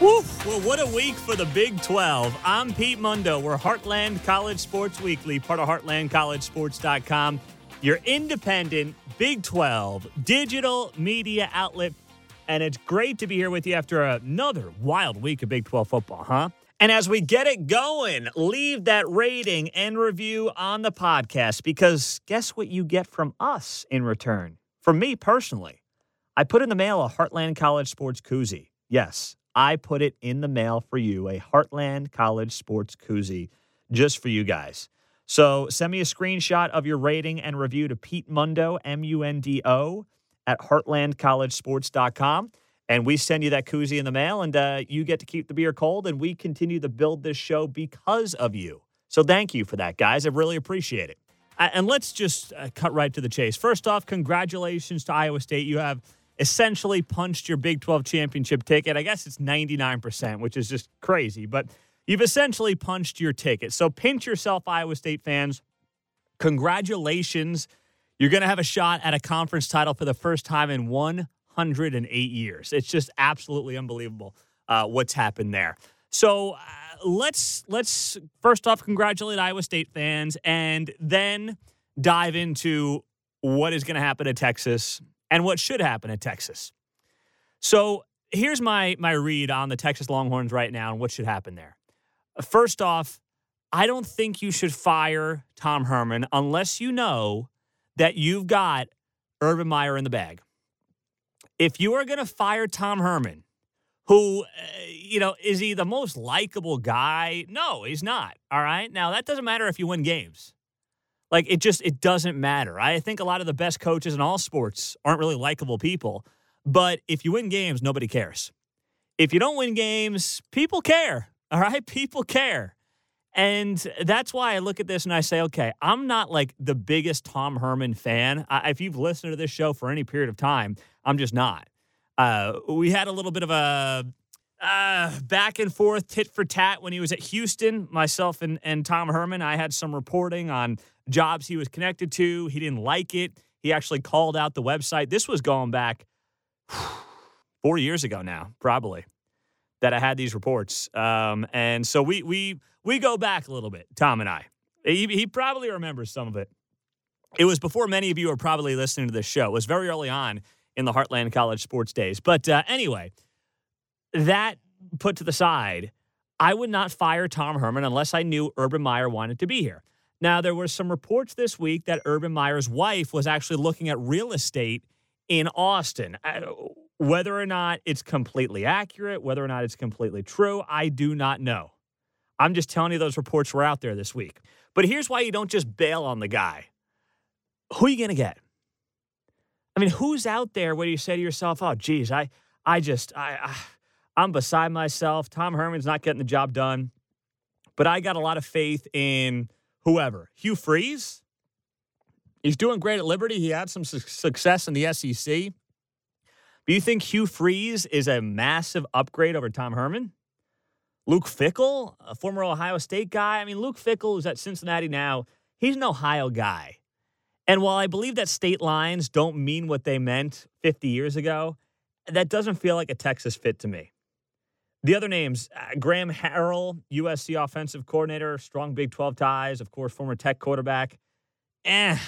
Well, what a week for the Big 12. I'm Pete Mundo. We're Heartland College Sports Weekly, part of HeartlandCollegeSports.com, your independent Big 12 digital media outlet. And it's great to be here with you after another wild week of Big 12 football, huh? And as we get it going, leave that rating and review on the podcast because guess what you get from us in return? From me personally, I put in the mail a Heartland College Sports koozie. Yes, I put it in the mail for you, a Heartland College Sports koozie just for you guys. So send me a screenshot of your rating and review to Pete Mundo, M U N D O, at heartlandcollegesports.com. And we send you that koozie in the mail, and uh, you get to keep the beer cold, and we continue to build this show because of you. So thank you for that, guys. I really appreciate it. And let's just uh, cut right to the chase. First off, congratulations to Iowa State. You have essentially punched your Big 12 championship ticket. I guess it's 99%, which is just crazy, but you've essentially punched your ticket. So pinch yourself, Iowa State fans. Congratulations. You're going to have a shot at a conference title for the first time in 108 years. It's just absolutely unbelievable uh, what's happened there. So uh, let's let's first off congratulate Iowa State fans and then dive into what is going to happen at Texas and what should happen at Texas. So here's my my read on the Texas Longhorns right now and what should happen there. First off, I don't think you should fire Tom Herman unless you know that you've got Urban Meyer in the bag. If you are going to fire Tom Herman, who, uh, you know, is he the most likable guy? No, he's not. All right. Now, that doesn't matter if you win games. Like it just it doesn't matter. I think a lot of the best coaches in all sports aren't really likable people, but if you win games, nobody cares. If you don't win games, people care. All right? People care. And that's why I look at this and I say, okay, I'm not like the biggest Tom Herman fan. I, if you've listened to this show for any period of time, I'm just not. Uh, we had a little bit of a uh, back and forth, tit for tat when he was at Houston. Myself and, and Tom Herman, I had some reporting on jobs he was connected to. He didn't like it. He actually called out the website. This was going back four years ago now, probably, that I had these reports. Um, and so we we we go back a little bit, Tom and I. He, he probably remembers some of it. It was before many of you are probably listening to this show. It was very early on in the Heartland College sports days. But uh, anyway, that put to the side, I would not fire Tom Herman unless I knew Urban Meyer wanted to be here. Now, there were some reports this week that Urban Meyer's wife was actually looking at real estate in Austin. Uh, whether or not it's completely accurate, whether or not it's completely true, I do not know. I'm just telling you those reports were out there this week. But here's why you don't just bail on the guy. Who are you going to get? I mean, who's out there where you say to yourself, "Oh, geez, I, I just, I, I I'm beside myself. Tom Herman's not getting the job done, but I got a lot of faith in." Whoever. Hugh Freeze, he's doing great at Liberty. He had some su- success in the SEC. Do you think Hugh Freeze is a massive upgrade over Tom Herman? Luke Fickell, a former Ohio State guy. I mean, Luke Fickell is at Cincinnati now. He's an Ohio guy. And while I believe that state lines don't mean what they meant 50 years ago, that doesn't feel like a Texas fit to me. The other names uh, Graham Harrell, USC offensive coordinator, strong Big 12 ties, of course, former tech quarterback. Eh,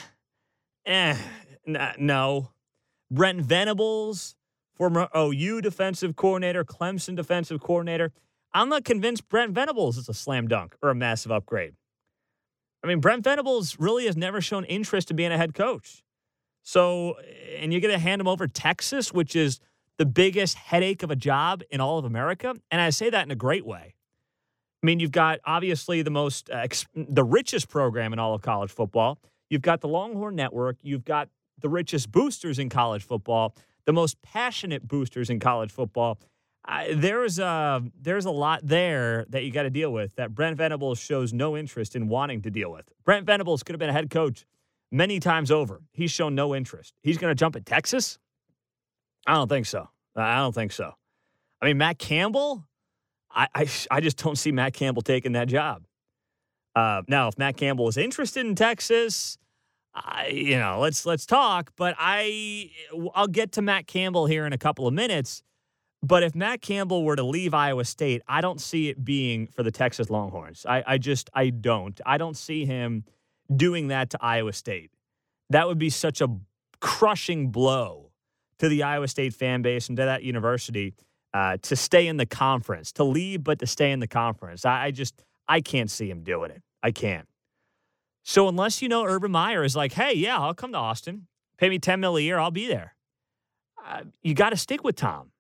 eh, n- no. Brent Venables, former OU defensive coordinator, Clemson defensive coordinator. I'm not convinced Brent Venables is a slam dunk or a massive upgrade. I mean, Brent Venables really has never shown interest in being a head coach. So, and you're going to hand him over Texas, which is the biggest headache of a job in all of America. And I say that in a great way. I mean, you've got obviously the most, uh, ex- the richest program in all of college football. You've got the Longhorn Network. You've got the richest boosters in college football, the most passionate boosters in college football. There's a there's a lot there that you got to deal with that Brent Venables shows no interest in wanting to deal with. Brent Venables could have been a head coach many times over. He's shown no interest. He's going to jump at Texas. I don't think so. I don't think so. I mean, Matt Campbell, I, I, I just don't see Matt Campbell taking that job. Uh, now, if Matt Campbell is interested in Texas, I, you know, let's let's talk. But I, I'll get to Matt Campbell here in a couple of minutes. But if Matt Campbell were to leave Iowa State, I don't see it being for the Texas Longhorns. I, I just, I don't. I don't see him doing that to Iowa State. That would be such a crushing blow to the Iowa State fan base and to that university uh, to stay in the conference, to leave, but to stay in the conference. I, I just, I can't see him doing it. I can't. So unless you know Urban Meyer is like, hey, yeah, I'll come to Austin, pay me 10 mil a year, I'll be there. Uh, you got to stick with Tom.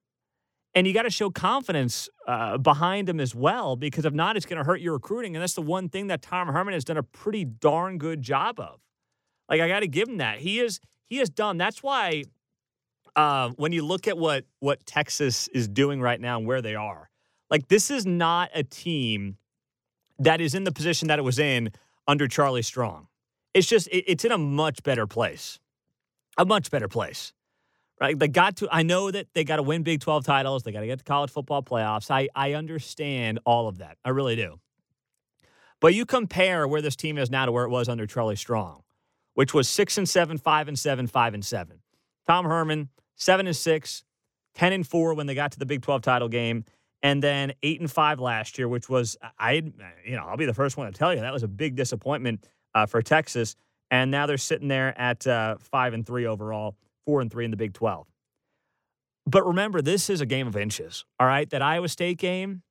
And you got to show confidence uh, behind him as well, because if not, it's going to hurt your recruiting. And that's the one thing that Tom Herman has done a pretty darn good job of. Like I got to give him that. He is he has done. That's why uh, when you look at what what Texas is doing right now and where they are, like this is not a team that is in the position that it was in under Charlie Strong. It's just it, it's in a much better place, a much better place right? They got to. I know that they got to win Big Twelve titles. They got to get to college football playoffs. I I understand all of that. I really do. But you compare where this team is now to where it was under Charlie Strong, which was six and seven, five and seven, five and seven. Tom Herman seven and six, 10 and four when they got to the Big Twelve title game. And then eight and five last year, which was I, you know, I'll be the first one to tell you that was a big disappointment uh, for Texas. And now they're sitting there at uh, five and three overall four and three in the Big 12. But remember, this is a game of inches, all right? That Iowa State game,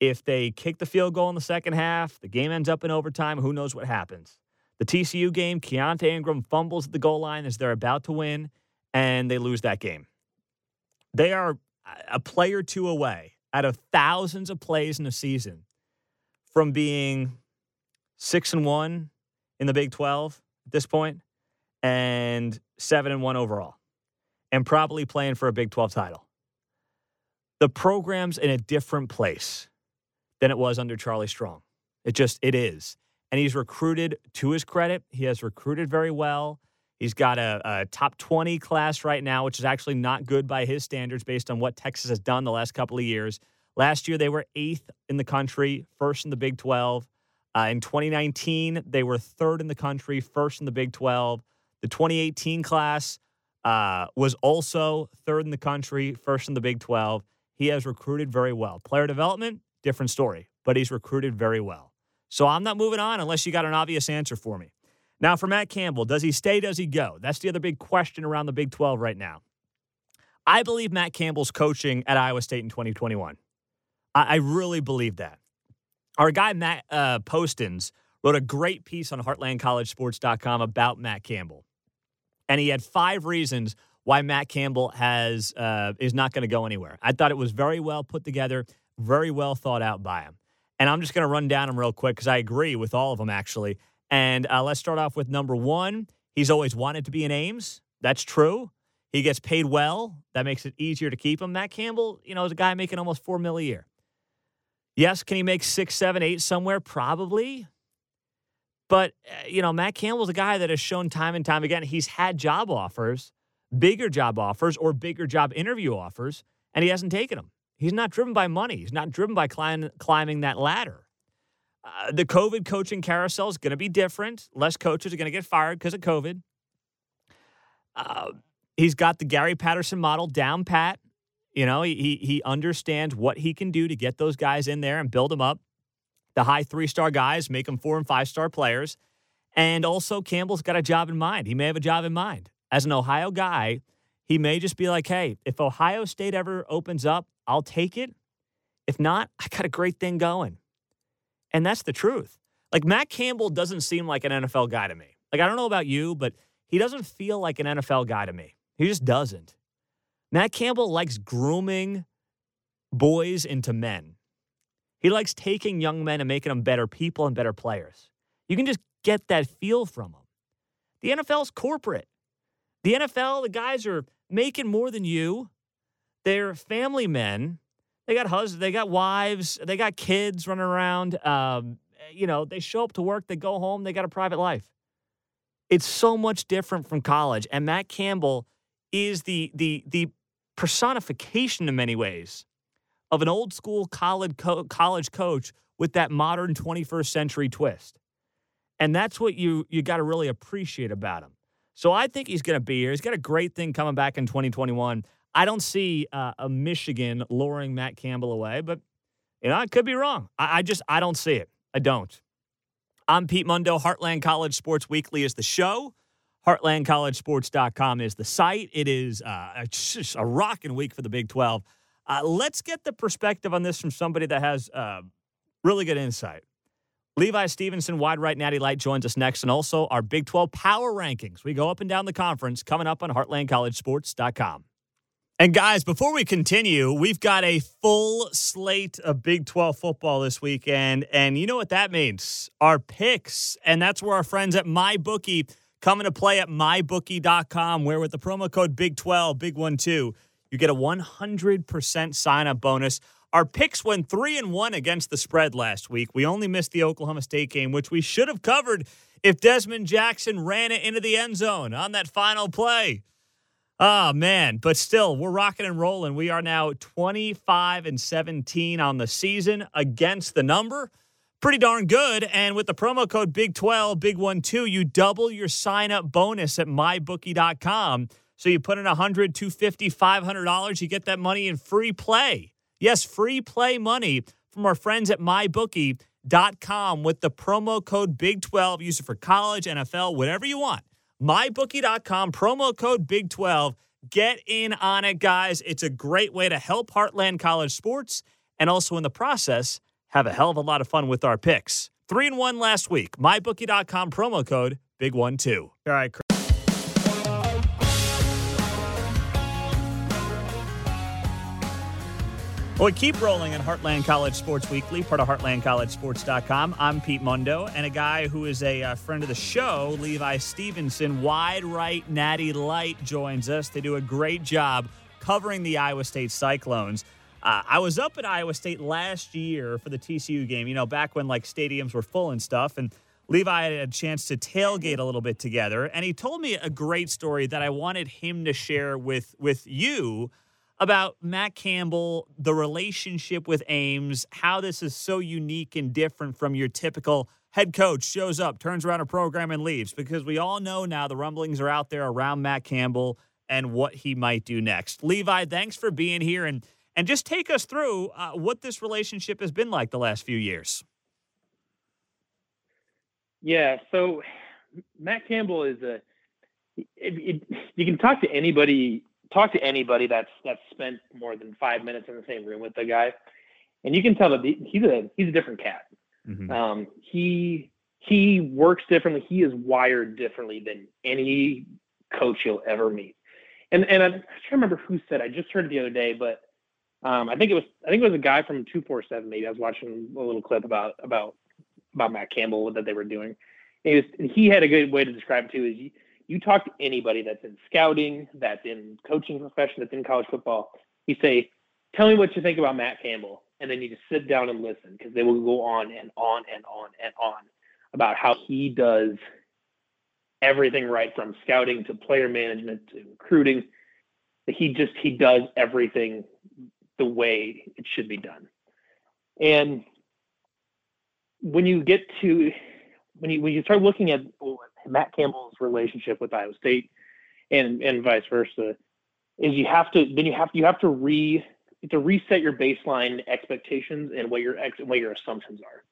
if they kick the field goal in the second half, the game ends up in overtime, who knows what happens. The TCU game, Keaontay Ingram fumbles at the goal line as they're about to win, and they lose that game. They are uh, a play or two away out of thousands of plays in a season from being six and one in the Big 12 at this point and seven and one overall, and probably playing for a Big 12 title. The program's in a different place than it was under Charlie Strong. It just it is. And he's recruited to his credit. He has recruited very well. He's got a, a, top 20 class right now, which is actually not good by his standards based on what Texas has done the last couple of years. Last year, they were eighth in the country, first in the Big 12. Uh, in 2019, they were third in the country, first in the Big 12. The 2018 class uh, was also third in the country, first in the Big 12. He has recruited very well. Player development, different story, but he's recruited very well. So I'm not moving on unless you got an obvious answer for me. Now, for Matt Campbell, does he stay? Does he go? That's the other big question around the Big 12 right now. I believe Matt Campbell's coaching at Iowa State in 2021. I, I really believe that. Our guy, Matt uh, Postins, wrote a great piece on heartlandcollegesports.com about Matt Campbell and he had five reasons why Matt Campbell has uh, is not going to go anywhere. I thought it was very well put together, very well thought out by him. And I'm just going to run down them real quick because I agree with all of them actually. And uh, let's start off with number one. He's always wanted to be in Ames. That's true. He gets paid well. That makes it easier to keep him. Matt Campbell, you know, is a guy making almost four mil a year. Yes, can he make six, seven, eight somewhere? Probably. But, uh, you know, Matt Campbell's a guy that has shown time and time again he's had job offers, bigger job offers, or bigger job interview offers, and he hasn't taken them. He's not driven by money, he's not driven by climb, climbing that ladder. Uh, the COVID coaching carousel is going to be different. Less coaches are going to get fired because of COVID. Uh, he's got the Gary Patterson model down pat. You know, he, he understands what he can do to get those guys in there and build them up the high three star guys, make them four and five star players. And also, Campbell's got a job in mind. He may have a job in mind. As an Ohio guy, he may just be like, hey, if Ohio State ever opens up, I'll take it. If not, I got a great thing going. And that's the truth. Like, Matt Campbell doesn't seem like an NFL guy to me. Like, I don't know about you, but he doesn't feel like an NFL guy to me. He just doesn't. Matt Campbell likes grooming boys into men. He likes taking young men and making them better people and better players. You can just get that feel from him. The NFL's corporate. The NFL, the guys are making more than you. They're family men. They got husbands, they got wives, they got kids running around. Um, you know, they show up to work, they go home, they got a private life. It's so much different from college. And Matt Campbell is the the the personification in many ways of an old school college, co- college coach with that modern 21st century twist. And that's what you you got to really appreciate about him. So I think he's going to be here. He's got a great thing coming back in 2021. I don't see uh, a Michigan luring Matt Campbell away, but you know, I could be wrong. I, I just I don't see it. I don't. I'm Pete Mundo. Heartland College Sports Weekly is the show. HeartlandCollegeSports.com is the site. It is uh, just a rocking week for the Big 12. Uh, let's get the perspective on this from somebody that has uh, really good insight. Levi Stevenson, wide right natty light, joins us next, and also our Big 12 power rankings. We go up and down the conference coming up on HeartlandCollegeSports.com. And guys, before we continue, we've got a full slate of Big 12 football this weekend. And you know what that means? Our picks. And that's where our friends at MyBookie come into play at mybookie.com, where with the promo code Big12, Big One Two, you get a 100% sign up bonus. Our picks went three and one against the spread last week. We only missed the Oklahoma State game, which we should have covered if Dezmon Jackson ran it into the end zone on that final play. Oh man, but still, we're rocking and rolling. We are now 25 and 17 on the season against the number. Pretty darn good. And with the promo code Big12, Big One Two, you double your sign up bonus at mybookie.com. So you put in 100, 250, 500 dollars, you get that money in free play. Yes, free play money from our friends at mybookie.com with the promo code Big12. Use it for college, NFL, whatever you want mybookie.com, promo code Big 12. Get in on it, guys. It's a great way to help Heartland College sports and also in the process have a hell of a lot of fun with our picks. Three and one last week. MyBookie.com promo code Big One Two. All right. Well, we keep rolling in Heartland College Sports Weekly, part of HeartlandCollegeSports.com. I'm Pete Mundo, and a guy who is a uh, friend of the show, Levi Stevenson, wide right natty light, joins us. They do a great job covering the Iowa State Cyclones. Uh, I was up at Iowa State last year for the TCU game, you know, back when like stadiums were full and stuff. And Levi had a chance to tailgate a little bit together. And he told me a great story that I wanted him to share with, with you about Matt Campbell, the relationship with Ames, how this is so unique and different from your typical head coach shows up, turns around a program, and leaves. Because we all know now the rumblings are out there around Matt Campbell and what he might do next. Levi, thanks for being here and and just take us through uh, what this relationship has been like the last few years. Yeah, so Matt Campbell is a. It, it, you can talk to anybody talk to anybody that's that's spent more than five minutes in the same room with the guy, and you can tell that he's a he's a different cat. Mm-hmm. Um, he he works differently. He is wired differently than any coach you'll ever meet. And and I, am trying to remember who said. I just heard it the other day, but um, I think it was I think it was a guy from two four seven. Maybe I was watching a little clip about about about Matt Campbell that they were doing. And he, was, and he had a good way to describe it too. Is you talk to anybody that's in scouting, that's in coaching profession, that's in college football, you say, tell me what you think about Matt Campbell. And then you just sit down and listen because they will go on and on and on and on about how he does everything right from scouting to player management to recruiting. He just, he does everything the way it should be done. And when you get to, when you, when you start looking at Matt Campbell's relationship with Iowa State and and vice versa is you have to then you have you have to re to reset your baseline expectations and what your ex, what your assumptions are.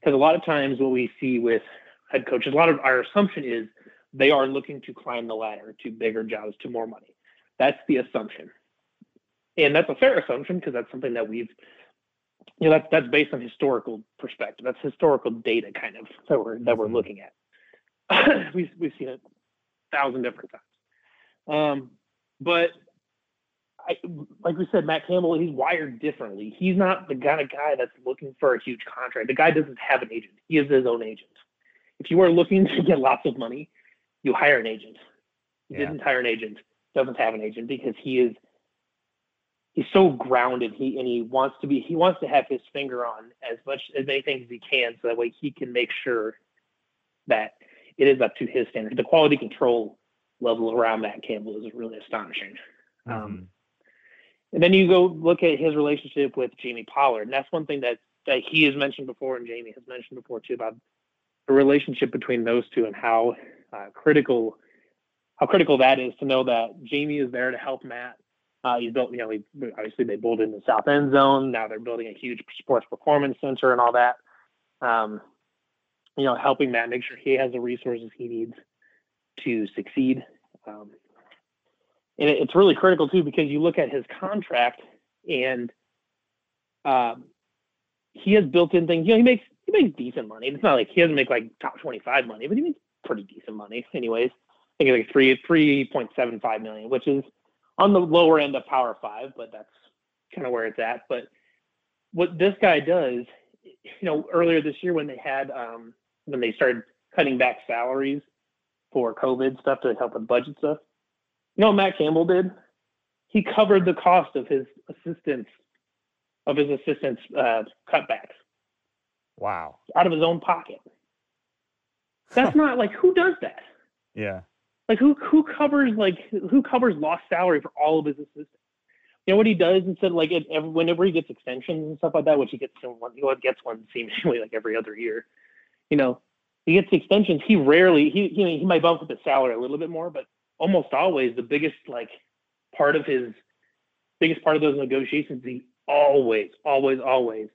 Because a lot of times what we see with head coaches a lot of our assumption is they are looking to climb the ladder to bigger jobs to more money. That's the assumption. And that's a fair assumption because that's something that we've you know that's that's based on historical perspective. That's historical data kind of that we're that we're mm-hmm. looking at we've we've seen it a thousand different times. Um, but I, like we said, Matt Campbell, he's wired differently. He's not the kind of guy that's looking for a huge contract. The guy doesn't have an agent. He is his own agent. If you are looking to get lots of money, you hire an agent. He yeah. didn't hire an agent. Doesn't have an agent because he is he's so grounded. He and he wants to be. He wants to have his finger on as much as many things as he can, so that way he can make sure that it is up to his standard. The quality control level around Matt Campbell is really astonishing. Um, mm-hmm. Um, and then you go look at his relationship with Jamie Pollard, and that's one thing that that he has mentioned before, and Jamie has mentioned before too about the relationship between those two and how uh, critical how critical that is to know that Jamie is there to help Matt Uh, he's built, you know, he, obviously they built in the south end zone. Now they're building a huge sports performance center and all that. Um, you know, helping Matt make sure he has the resources he needs to succeed. Um, and it, it's really critical too because you look at his contract and um, he has built in things. You know, he makes he makes decent money. It's not like he doesn't make like top twenty five money, but he makes pretty decent money, anyways. I think it's like three three point seven five million, which is on the lower end of Power Five, but that's kind of where it's at. But what this guy does, you know, earlier this year when they had um, when they started cutting back salaries for COVID stuff to help with budget stuff, you know what Matt Campbell did? He covered the cost of his assistants of his assistants uh, cutbacks. Wow! Out of his own pocket. That's not like who does that? Yeah. Like who who covers like who covers lost salary for all of his assistants? You know what he does instead, like it, whenever he gets extensions and stuff like that, which he gets one, he gets one seemingly like every other year. You know, he gets extensions. He rarely he you know he might bump up his salary a little bit more, but almost always the biggest like part of his biggest part of those negotiations he always always always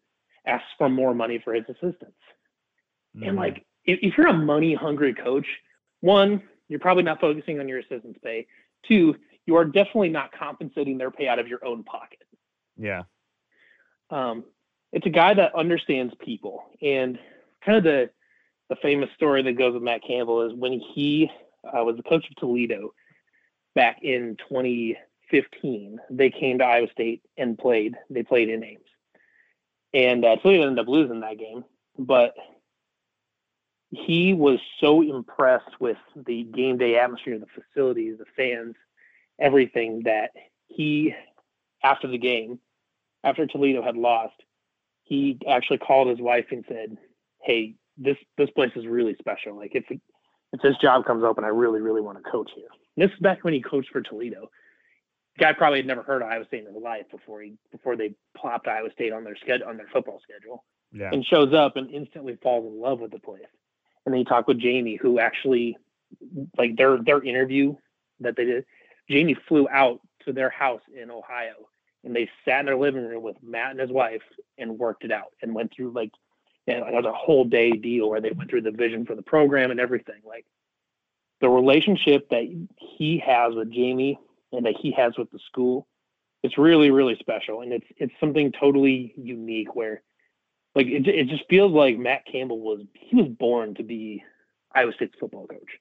asks for more money for his assistants. Mm-hmm. And like if, if you're a money hungry coach, one you're probably not focusing on your assistants' pay. Two, you are definitely not compensating their pay out of your own pocket. Yeah. Um, it's a guy that understands people, and kind of the the famous story that goes with Matt Campbell is when he uh, was the coach of Toledo back in 2015. They came to Iowa State and played. They played in Ames, and uh, Toledo ended up losing that game. But he was so impressed with the game day atmosphere, the facilities, the fans, everything that he, after the game, after Toledo had lost, he actually called his wife and said, "Hey, this this place is really special. Like if if this job comes open, I really really want to coach here." And this is back when he coached for Toledo. The guy probably had never heard of Iowa State in his life before he before they plopped Iowa State on their schedule on their football schedule. Yeah. And shows up and instantly falls in love with the place and then you talk with Jamie, who actually like their their interview that they did. Jamie flew out to their house in Ohio, and they sat in their living room with Matt and his wife and worked it out and went through like you know, it was a whole day deal where they went through the vision for the program and everything. Like the relationship that he has with Jamie and that he has with the school, it's really really special, and it's it's something totally unique where like it, it just feels like Matt Campbell was he was born to be Iowa State's football coach.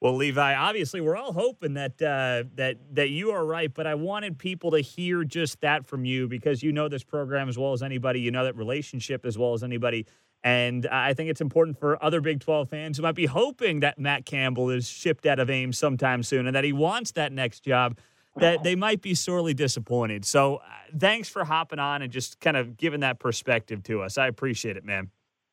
Well, Levi, obviously we're all hoping that uh, that that you are right, but I wanted people to hear just that from you because you know this program as well as anybody, you know that relationship as well as anybody, and I think it's important for other Big 12 fans who might be hoping that Matt Campbell is shipped out of Ames sometime soon and that he wants that next job that they might be sorely disappointed. So uh, thanks for hopping on and just kind of giving that perspective to us. I appreciate it, man.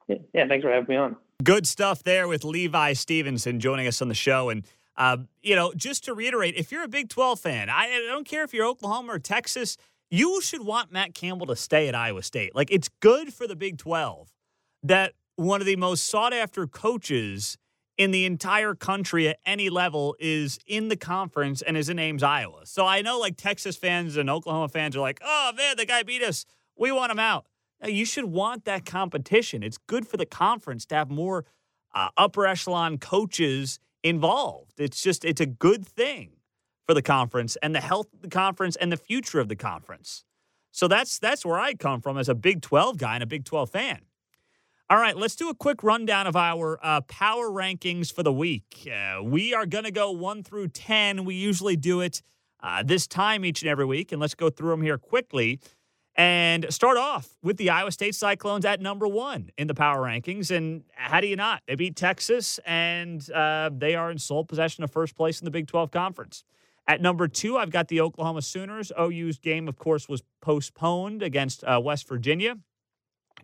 Yeah, thanks for having me on. Good stuff there with Levi Stevenson joining us on the show. And, uh, you know, just to reiterate, if you're a Big 12 fan, I, I don't care if you're Oklahoma or Texas, you should want Matt Campbell to stay at Iowa State. Like, it's good for the Big 12 that one of the most sought after coaches in the entire country at any level is in the conference and is in Ames, Iowa. So I know like Texas fans and Oklahoma fans are like, oh man, the guy beat us. We want him out. You should want that competition. It's good for the conference to have more uh, upper echelon coaches involved. It's just, it's a good thing for the conference and the health of the conference and the future of the conference. So that's that's where I come from as a Big 12 guy and a Big 12 fan. All right, let's do a quick rundown of our uh, power rankings for the week. Uh, we are going to go 1 through 10. We usually do it uh, this time each and every week. And let's go through them here quickly and start off with the Iowa State Cyclones at number one in the power rankings. And how do you not? They beat Texas, and uh, they are in sole possession of first place in the Big 12 Conference. At number two, I've got the Oklahoma Sooners. OU's game, of course, was postponed against uh, West Virginia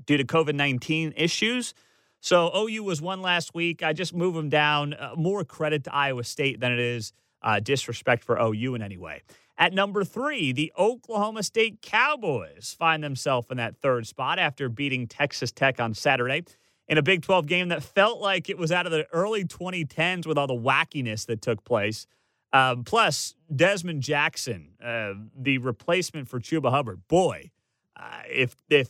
due to COVID 19 issues. So OU was one last week. I just move them down. Uh, more credit to Iowa State than it is uh, disrespect for OU in any way. At number three, the Oklahoma State Cowboys find themselves in that third spot after beating Texas Tech on Saturday in a Big 12 game that felt like it was out of the early 2010s with all the wackiness that took place. Um, plus, Dezmon Jackson, uh, the replacement for Chuba Hubbard. Boy, uh, if if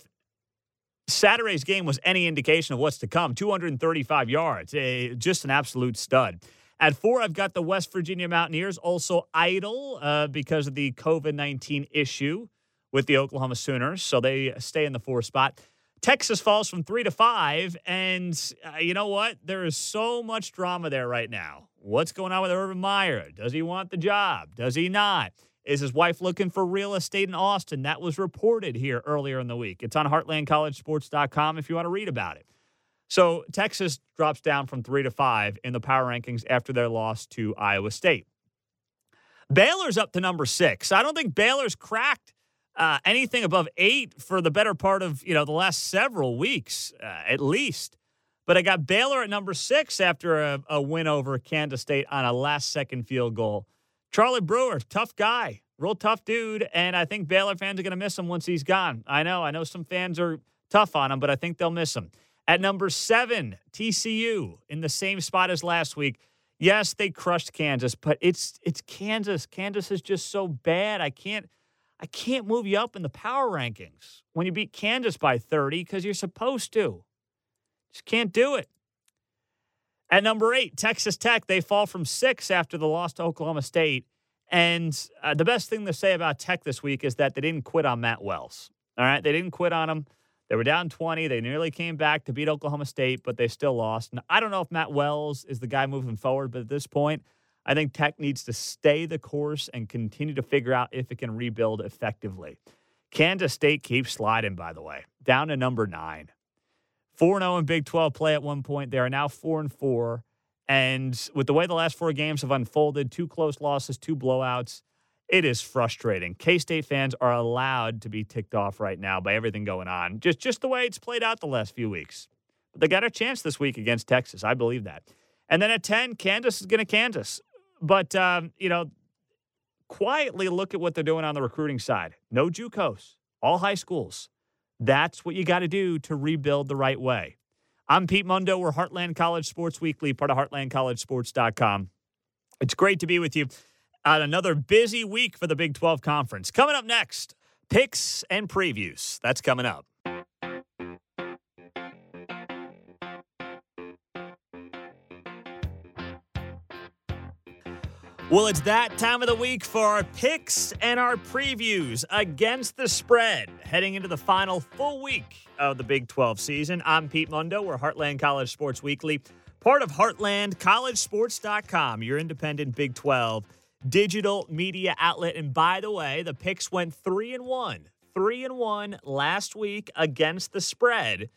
Saturday's game was any indication of what's to come, 235 yards, uh, just an absolute stud. At four, I've got the West Virginia Mountaineers, also idle uh, because of the COVID 19 issue with the Oklahoma Sooners. So they stay in the four spot. Texas falls from three to five. And uh, you know what? There is so much drama there right now. What's going on with Urban Meyer? Does he want the job? Does he not? Is his wife looking for real estate in Austin? That was reported here earlier in the week. It's on heartlandcollegesports.com if you want to read about it. So Texas drops down from three to five in the power rankings after their loss to Iowa State. Baylor's up to number six. I don't think Baylor's cracked uh, anything above eight for the better part of you know the last several weeks, uh, at least. But I got Baylor at number six after a, a win over Kansas State on a last-second field goal. Charlie Brewer, tough guy, real tough dude, and I think Baylor fans are going to miss him once he's gone. I know, I know some fans are tough on him, but I think they'll miss him. At number seven, TCU in the same spot as last week. Yes, they crushed Kansas, but it's it's Kansas. Kansas is just so bad. I can't I can't move you up in the power rankings when you beat Kansas by 30 because you're supposed to. Just can't do it. At number eight, Texas Tech, they fall from six after the loss to Oklahoma State. And uh, the best thing to say about Tech this week is that they didn't quit on Matt Wells. All right, they didn't quit on him. They were down 20. They nearly came back to beat Oklahoma State, but they still lost. And I don't know if Matt Wells is the guy moving forward, but at this point, I think Tech needs to stay the course and continue to figure out if it can rebuild effectively. Kansas State keeps sliding, by the way, down to number nine. 4 0 in Big 12 play at one point. They are now 4 and 4. And with the way the last four games have unfolded, two close losses, two blowouts, it is frustrating. K State fans are allowed to be ticked off right now by everything going on, just just the way it's played out the last few weeks. But they got a chance this week against Texas. I believe that. And then at ten, Kansas is going to Kansas. But um, you know, quietly look at what they're doing on the recruiting side. No JUCOs, all high schools. That's what you got to do to rebuild the right way. I'm Pete Mundo. We're Heartland College Sports Weekly, part of HeartlandCollegeSports.com. It's great to be with you on another busy week for the Big 12 Conference. Coming up next, picks and previews. That's coming up. Well, it's that time of the week for our picks and our previews against the spread heading into the final full week of the Big 12 season. I'm Pete Mundo. We're Heartland College Sports Weekly, part of HeartlandCollegeSports.com, your independent Big 12 digital media outlet. And by the way, the picks went three and one, three and one last week against the spread.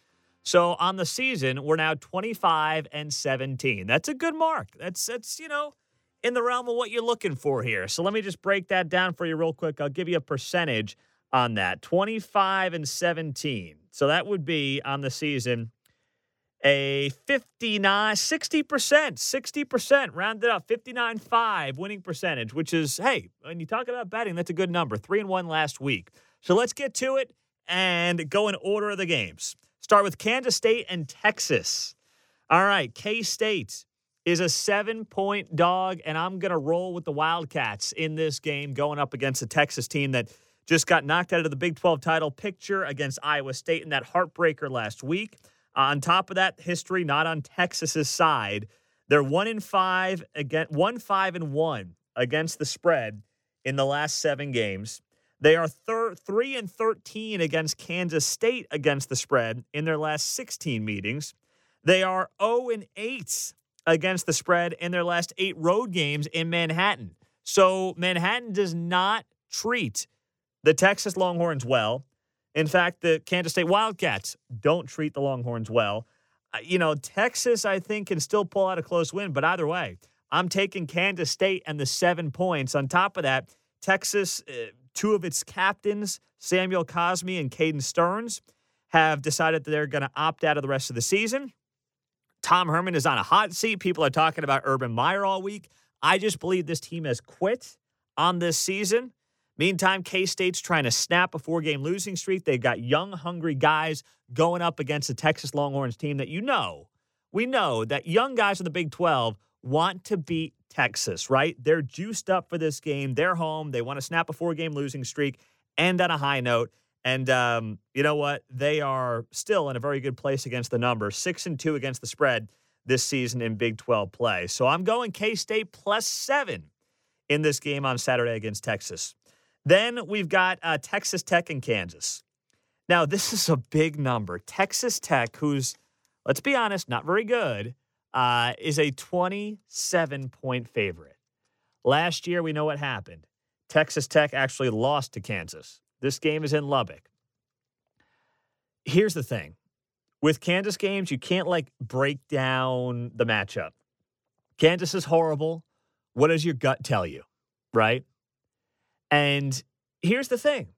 So on the season, we're now 25 and 17. That's a good mark. That's that's you know in the realm of what you're looking for here. So let me just break that down for you real quick. I'll give you a percentage on that 25 and 17. So that would be on the season a 59, 60%, 60%, rounded up, 59.5 winning percentage, which is, hey, when you talk about betting, that's a good number. Three and one last week. So let's get to it and go in order of the games. Start with Kansas State and Texas. All right, K State is a seven point dog, and I'm going to roll with the Wildcats in this game going up against a Texas team that just got knocked out of the Big 12 title picture against Iowa State in that heartbreaker last week. On top of that, history not on Texas's side. They're one in five against one five and one against the spread in the last seven games. They are thir- three and thirteen against Kansas State against the spread in their last sixteen meetings. They are zero and eight against the spread in their last eight road games in Manhattan. So Manhattan does not treat the Texas Longhorns well. In fact, the Kansas State Wildcats don't treat the Longhorns well. You know, Texas, I think, can still pull out a close win, but either way, I'm taking Kansas State and the seven points. On top of that, Texas, uh, two of its captains, Samuel Cosmi and Caden Sterns, have decided that they're going to opt out of the rest of the season. Tom Herman is on a hot seat. People are talking about Urban Meyer all week. I just believe this team has quit on this season. Meantime, K State's trying to snap a four game losing streak. They've got young, hungry guys going up against the Texas Longhorns team that you know, we know that young guys in the Big 12 want to beat Texas, right? They're juiced up for this game. They're home. They want to snap a four game losing streak, end on a high note. And um, you know what? They are still in a very good place against the number, six and two against the spread this season in Big 12 play. So I'm going K State plus seven in this game on Saturday against Texas. Then we've got uh, Texas Tech and Kansas. Now, this is a big number. Texas Tech, who's, let's be honest, not very good, uh, is a 27 point favorite. Last year, we know what happened. Texas Tech actually lost to Kansas. This game is in Lubbock. Here's the thing with Kansas games, you can't like break down the matchup. Kansas is horrible. What does your gut tell you? Right? And here's the thing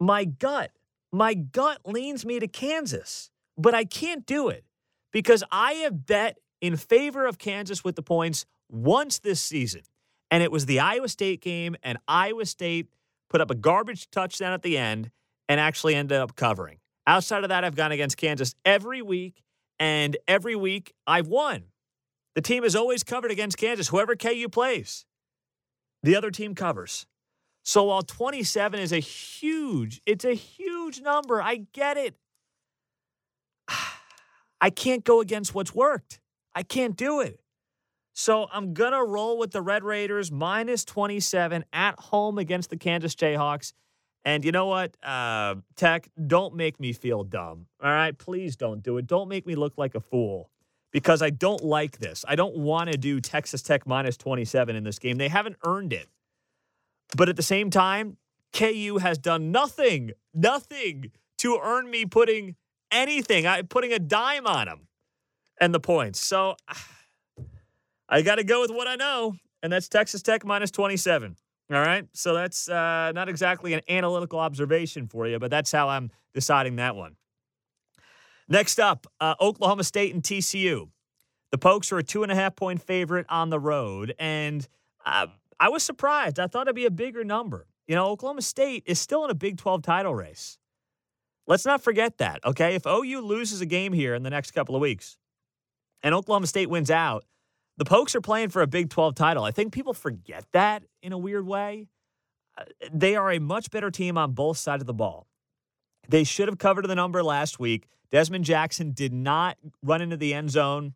my gut, my gut leans me to Kansas, but I can't do it because I have bet in favor of Kansas with the points once this season. And it was the Iowa State game, and Iowa State put up a garbage touchdown at the end and actually ended up covering. Outside of that, I've gone against Kansas every week, and every week I've won. The team has always covered against Kansas, whoever KU plays. The other team covers. So while 27 is a huge, it's a huge number. I get it. I can't go against what's worked. I can't do it. So I'm going to roll with the Red Raiders minus 27 at home against the Kansas Jayhawks. And you know what, uh, Tech, don't make me feel dumb. All right, please don't do it. Don't make me look like a fool because I don't like this. I don't want to do Texas Tech minus 27 in this game. They haven't earned it. But at the same time, KU has done nothing, nothing to earn me putting anything, I putting a dime on them and the points. So I got to go with what I know, and that's Texas Tech minus 27. All right. So that's uh, not exactly an analytical observation for you, but that's how I'm deciding that one. Next up, uh, Oklahoma State and TCU. The Pokes are a two and a half point favorite on the road. And uh, I was surprised. I thought it'd be a bigger number. You know, Oklahoma State is still in a Big 12 title race. Let's not forget that, okay? If OU loses a game here in the next couple of weeks and Oklahoma State wins out, the Pokes are playing for a Big 12 title. I think people forget that in a weird way. Uh, they are a much better team on both sides of the ball. They should have covered the number last week. Dezmon Jackson did not run into the end zone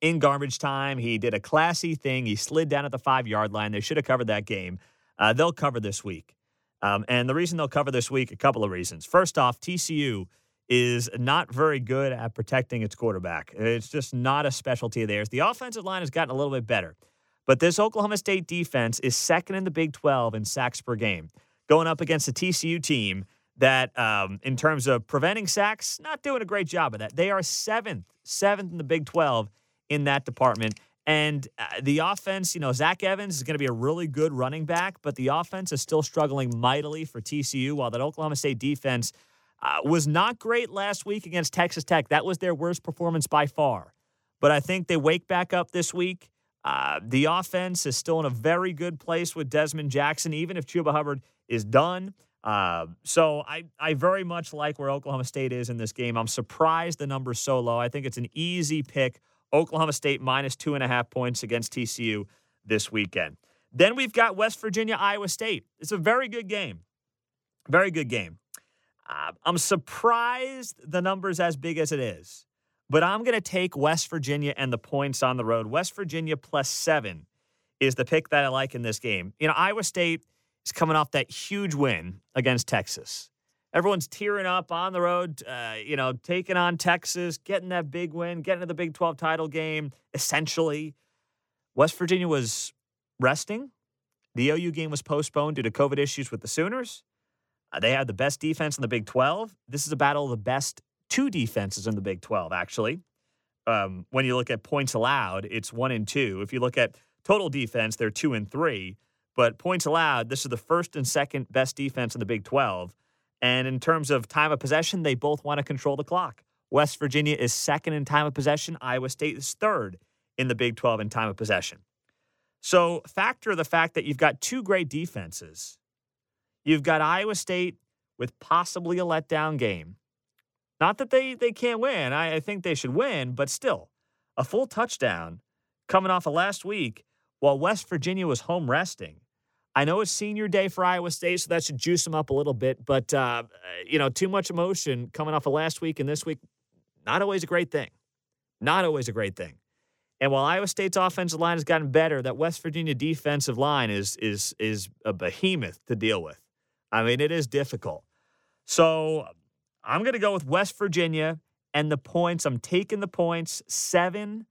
in garbage time. He did a classy thing. He slid down at the five yard line. They should have covered that game. Uh, they'll cover this week. Um, and the reason they'll cover this week, a couple of reasons. First off, TCU is not very good at protecting its quarterback. It's just not a specialty of theirs. The offensive line has gotten a little bit better. But this Oklahoma State defense is second in the Big 12 in sacks per game, going up against a TCU team that, um, in terms of preventing sacks, not doing a great job of that. They are seventh, seventh in the Big 12 in that department. And uh, the offense, you know, Zach Evans is going to be a really good running back, but the offense is still struggling mightily for TCU, while that Oklahoma State defense uh, was not great last week against Texas Tech. That was their worst performance by far. But I think they wake back up this week. Uh, the offense is still in a very good place with Dezmon Jackson, even if Chuba Hubbard is done. Uh, so I, I very much like where Oklahoma State is in this game. I'm surprised the number's so low. I think it's an easy pick Oklahoma State minus two and a half points against TCU this weekend. Then we've got West Virginia, Iowa State. It's a very good game. Very good game. Uh, I'm surprised the number's as big as it is, but I'm going to take West Virginia and the points on the road. West Virginia plus seven is the pick that I like in this game. You know, Iowa State is coming off that huge win against Texas. Everyone's tearing up on the road, uh, you know, taking on Texas, getting that big win, getting to the Big 12 title game, essentially. West Virginia was resting. The OU game was postponed due to COVID issues with the Sooners. Uh, they had the best defense in the Big 12. This is a battle of the best two defenses in the Big 12, actually. Um, when you look at points allowed, it's one and two. If you look at total defense, they're two and three. But points allowed, this is the first and second best defense in the Big 12. And in terms of time of possession, they both want to control the clock. West Virginia is second in time of possession. Iowa State is third in the Big 12 in time of possession. So, factor the fact that you've got two great defenses. You've got Iowa State with possibly a letdown game. Not that they, they can't win. I, I think they should win, but still, a full touchdown coming off of last week while West Virginia was home resting. I know it's senior day for Iowa State, so that should juice them up a little bit. But, uh, you know, too much emotion coming off of last week and this week, not always a great thing. Not always a great thing. And while Iowa State's offensive line has gotten better, that West Virginia defensive line is is is a behemoth to deal with. I mean, it is difficult. So I'm going to go with West Virginia and the points. I'm taking the points seven.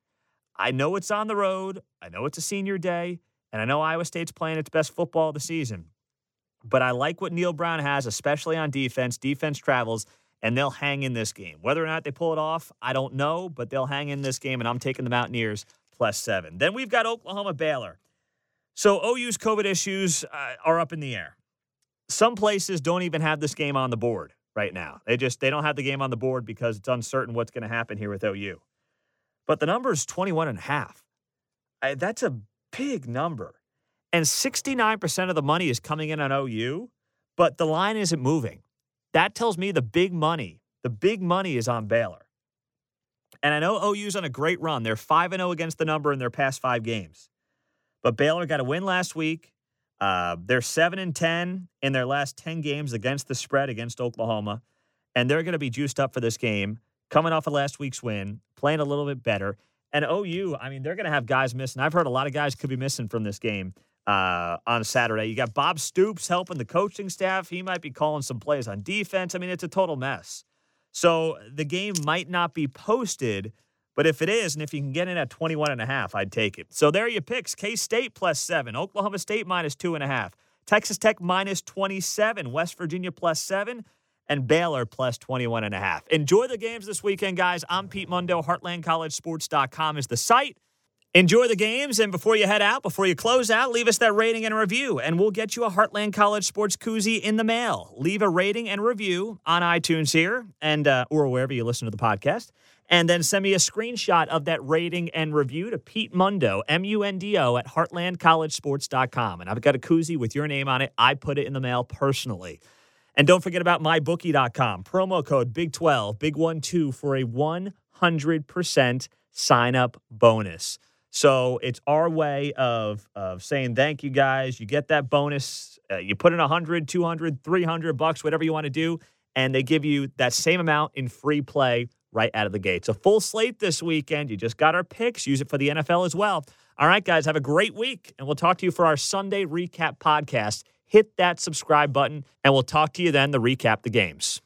I know it's on the road. I know it's a senior day, and I know Iowa State's playing its best football of the season. But I like what Neal Brown has, especially on defense. Defense travels and they'll hang in this game. Whether or not they pull it off, I don't know, but they'll hang in this game, and I'm taking the Mountaineers plus seven. Then we've got Oklahoma Baylor. So OU's COVID issues uh, are up in the air. Some places don't even have this game on the board right now. They just they don't have the game on the board because it's uncertain what's going to happen here with OU. But the number is 21 and a half. I, that's a big number. And 69% of the money is coming in on OU, but the line isn't moving. That tells me the big money, the big money is on Baylor. And I know OU's on a great run. They're 5 0 against the number in their past five games. But Baylor got a win last week. Uh, they're 7 and 10 in their last 10 games against the spread against Oklahoma. And they're going to be juiced up for this game, coming off of last week's win, playing a little bit better. And OU, I mean, they're going to have guys missing. I've heard a lot of guys could be missing from this game uh, on Saturday. You got Bob Stoops helping the coaching staff. He might be calling some plays on defense. I mean, it's a total mess. So the game might not be posted, but if it is, and if you can get in at 21 and a half, I'd take it. So there are your picks. K-State plus seven, Oklahoma State minus two and a half, Texas Tech minus 27, West Virginia plus seven, and Baylor plus 21 and a half. Enjoy the games this weekend, guys. I'm Pete Mundo. HeartlandCollegeSports.com is the site. Enjoy the games, and before you head out, before you close out, leave us that rating and review, and we'll get you a Heartland College Sports koozie in the mail. Leave a rating and review on iTunes here, and uh, or wherever you listen to the podcast, and then send me a screenshot of that rating and review to Pete Mundo, M-U-N-D-O, at HeartlandCollegeSports.com, and I've got a koozie with your name on it. I put it in the mail personally. And don't forget about mybookie.com. Promo code Big12, Big One Two for a 100% sign up bonus. So it's our way of, of saying thank you guys. You get that bonus. Uh, you put in 100, 200, 300 bucks, whatever you want to do, and they give you that same amount in free play right out of the gate. So full slate this weekend. You just got our picks. Use it for the NFL as well. All right, guys, have a great week, and we'll talk to you for our Sunday recap podcast. Hit that subscribe button, and we'll talk to you then to recap the games.